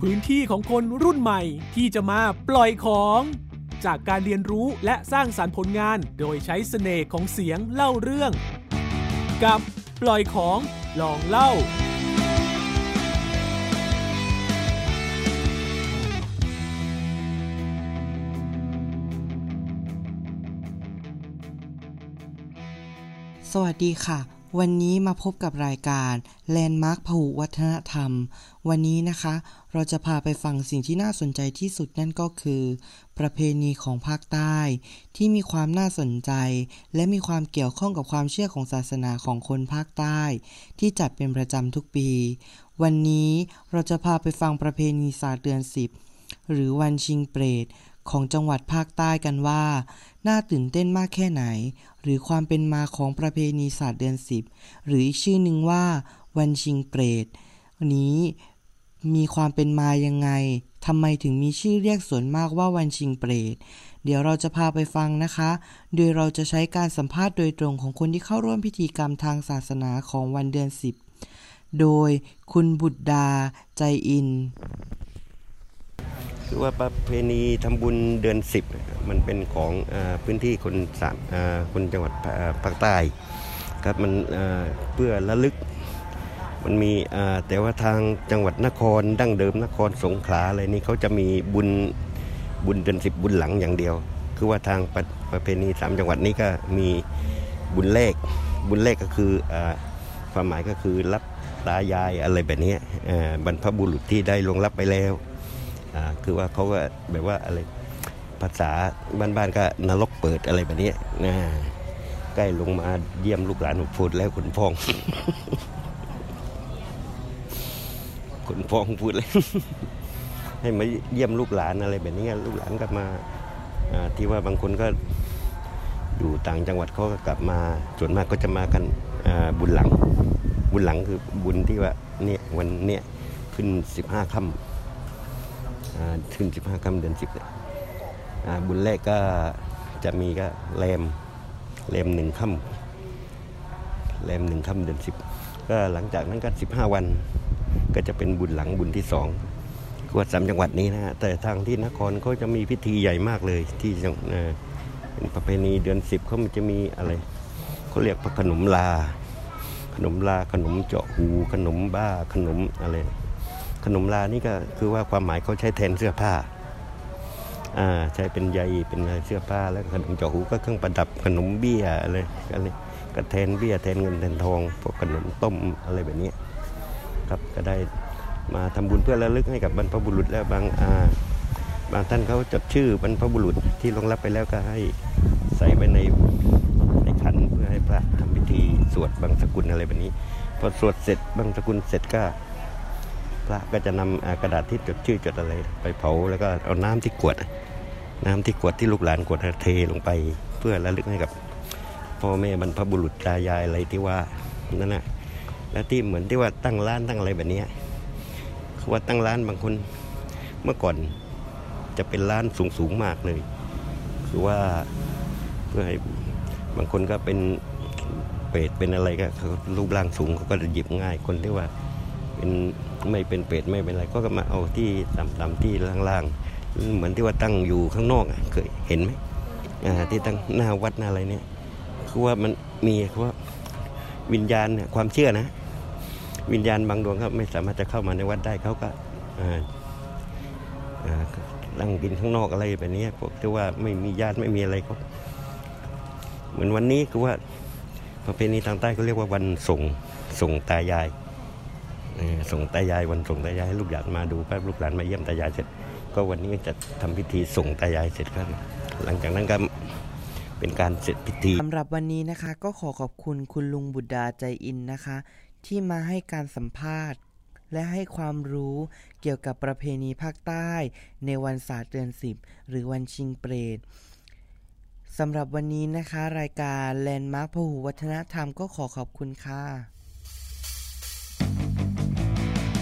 พื้นที่ของคนรุ่นใหม่ที่จะมาปล่อยของ จากการเรียนรู้และสร้างสารรค์ผลงาน โดยใช้สเสน่ห์ของเสียงเล่าเรื่อง กับปล่อยของลองเล่าสวัสดีค่ะ วันนี้มาพบกับรายการแลนด์มาร์คพหุวัฒนธรรม วันนี้นะคะ เราจะพาไปฟังสิ่งที่น่าสนใจที่สุดนั่นก็คือ ประเพณีของภาคใต้ ที่มีความน่าสนใจ และมีความเกี่ยวข้องกับความเชื่อของศาสนาของคนภาคใต้ ที่จัดเป็นประจำทุกปี วันนี้เราจะพาไปฟังประเพณีศาสตร์เดือนสิบหรือวันชิงเปรต ของจังหวัดภาคใต้กันว่า น่าตื่นเต้นมากแค่ไหน หรือความเป็นมาของประเพณีศาสตร์เดือนสิบหรืออีกชื่อหนึ่งว่า วันชิงเปรตนี้มีความเป็นมายังไงทำไมถึงมีชื่อเรียกส่วนมากว่าวันชิงเปรต เดี๋ยวเราจะพาไปฟังนะคะ โดยเราจะใช้การสัมภาษณ์โดยตรงของคนที่เข้าร่วมพิธีกรรมทางศาสนาของวันเดือนสิบโดยคุณบุตรดา ใจอิน คือว่าประเพณีทำบุญเดือนสิบมันเป็นของอพื้นที่คนสามคนจังหวัดภาคใต้ครับมันเพื่อระลึกมันมีแต่ว่าทางจังหวัดนครดั้งเดิมนครสงขลาอะไรนี่เขาจะมีบุญบุญเดือนสิบบุญหลังอย่างเดียว คือว่าทางประประเพณีสามจังหวัดนี้ก็มีบุญเลขบุญเลขก็คืออความหมายก็คือรับตายายอะไรแบบนี้บรรพบุรุษที่ได้ลงรับไปแล้ว คือว่าเขาก็แบบว่าอะไรภาษาบ้านๆก็นรกเปิดอะไรแบบนี้นะใกล้ลงมาเยี่ยมลูกหลานพูดแล้วคุณพองคุณพองพูดเลยให้มาเยี่ยมลูกหลานอะไรแบบนี้ลูกหลานก็มาอ่าที่ว่าบางคนก็อยู่ต่างจังหวัดเขาก็กลับมาส่วนมากก็จะมากันบุญหลัง บุญหลังคือบุญที่ว่าเนี่ยวันเนี่ยขึ้นสิบห้าค่ำ อ่าขึ้นสิบห้าค่ำเดือนสิบเนี่ยอ่าบุญแรกก็จะมีก็แรมแรมหนึ่งค่ำแรมหนึ่งค่ำเดือนสิบก็หลังจากนั้นก็สิบห้าวัน ก็จะเป็นบุญหลังบุญที่สองกวดสามจังหวัดนี้นะฮะแต่ทางที่นครเขาจะมีพิธีใหญ่มากเลย ที่จังเป็นประเพณีเดือนสิบเขาจะมีอะไรเขาเรียกขนมลา ขนมลาขนมเจาะหูขนมบ้าขนมอะไร นมลานี่ก็คือว่าความหมายเขาใช้แทนเสื้อผ้าอ่าใช้เป็นใยเป็นเสื้อผ้าแล้วขนมจาะหูก็เครื่องประดับขนมเบี้ยอะไรอะไรก็แทนเบี้ยแทนเงินแทนทองพวกขนมต้มอะไรแบบนี้ครับก็ได้มาทำบุญเพื่อระลึกให้กับบรรพบุรุษแล้วบางอ่าบางท่านเขาจดชื่อบรรพบุรุษที่ลงรับไปแล้วก็ให้ใส่ไว้ในในขันเพื่อให้พระทำพิธีสวดบางสกุลอะไรแบบนี้ พอสวดเสร็จบางสกุลเสร็จก็ พระก็จะนำอ่ากระดาษที่จดชื่อจดอะไร ไปเผาแล้วก็เอาน้ำที่กวด น้ำที่กวดที่ลูกหลานกวดเทลงไป เพื่อระลึกให้กับพ่อแม่บรรพบุรุษตายายอะไรที่ว่านั่นนะแล้วที่เหมือนที่ว่าตั้งร้านตั้งอะไรแบบนี้คือว่าตั้งร้านบางคนเมื่อก่อนจะเป็นร้านสูงสูงมากเลย คือว่าเพื่อให้บางคนก็เป็นเปรตเป็นอะไรก็รูปร่างสูงเขาก็จะหยิบง่ายคนที่ว่าเป็นไม่เป็นเป็ดไม่เป็นอะไร ก็มาเอาที่ต่ำๆที่ล่างๆ เหมือนที่ว่าตั้งอยู่ข้างนอกเคยเห็นไหมที่ตั้งหน้าวัดหน้าอะไรเนี่ยคือว่ามันมีคือว่าวิญญาณเนี่ยความเชื่อนะ วิญญาณบางดวงครับไม่สามารถจะเข้ามาในวัดได้เขาก็อ่าอ่งกินข้างนอกอะไรแบบนี้พวกที่ว่าไม่มีญาติไม่มีอะไรเขาเหมือนวันนี้คือว่าประเพณีทางใต้เขาเรียกว่าวันส่งส่งตายาย ส่งตายายวันส่งตายายให้ลูกหลานมาดูแป๊บลูกหลานมาเยี่ยมตายายเสร็จ ก็วันนี้จะทำพิธีส่งตายายเสร็จก็หลังจากนั้นก็เป็นการเสร็จพิธีสำหรับวันนี้นะคะ ก็ขอขอบคุณคุณลุงบุตรดาใจอินนะคะ ที่มาให้การสัมภาษณ์ และให้ความรู้เกี่ยวกับประเพณีภาคใต้ ในวันศาสตร์เดือนสิบหรือวันชิงเปรตสำหรับวันนี้นะคะ รายการแลนด์มาร์คพหุวัฒนธรรมก็ขอขอบคุณค่ะ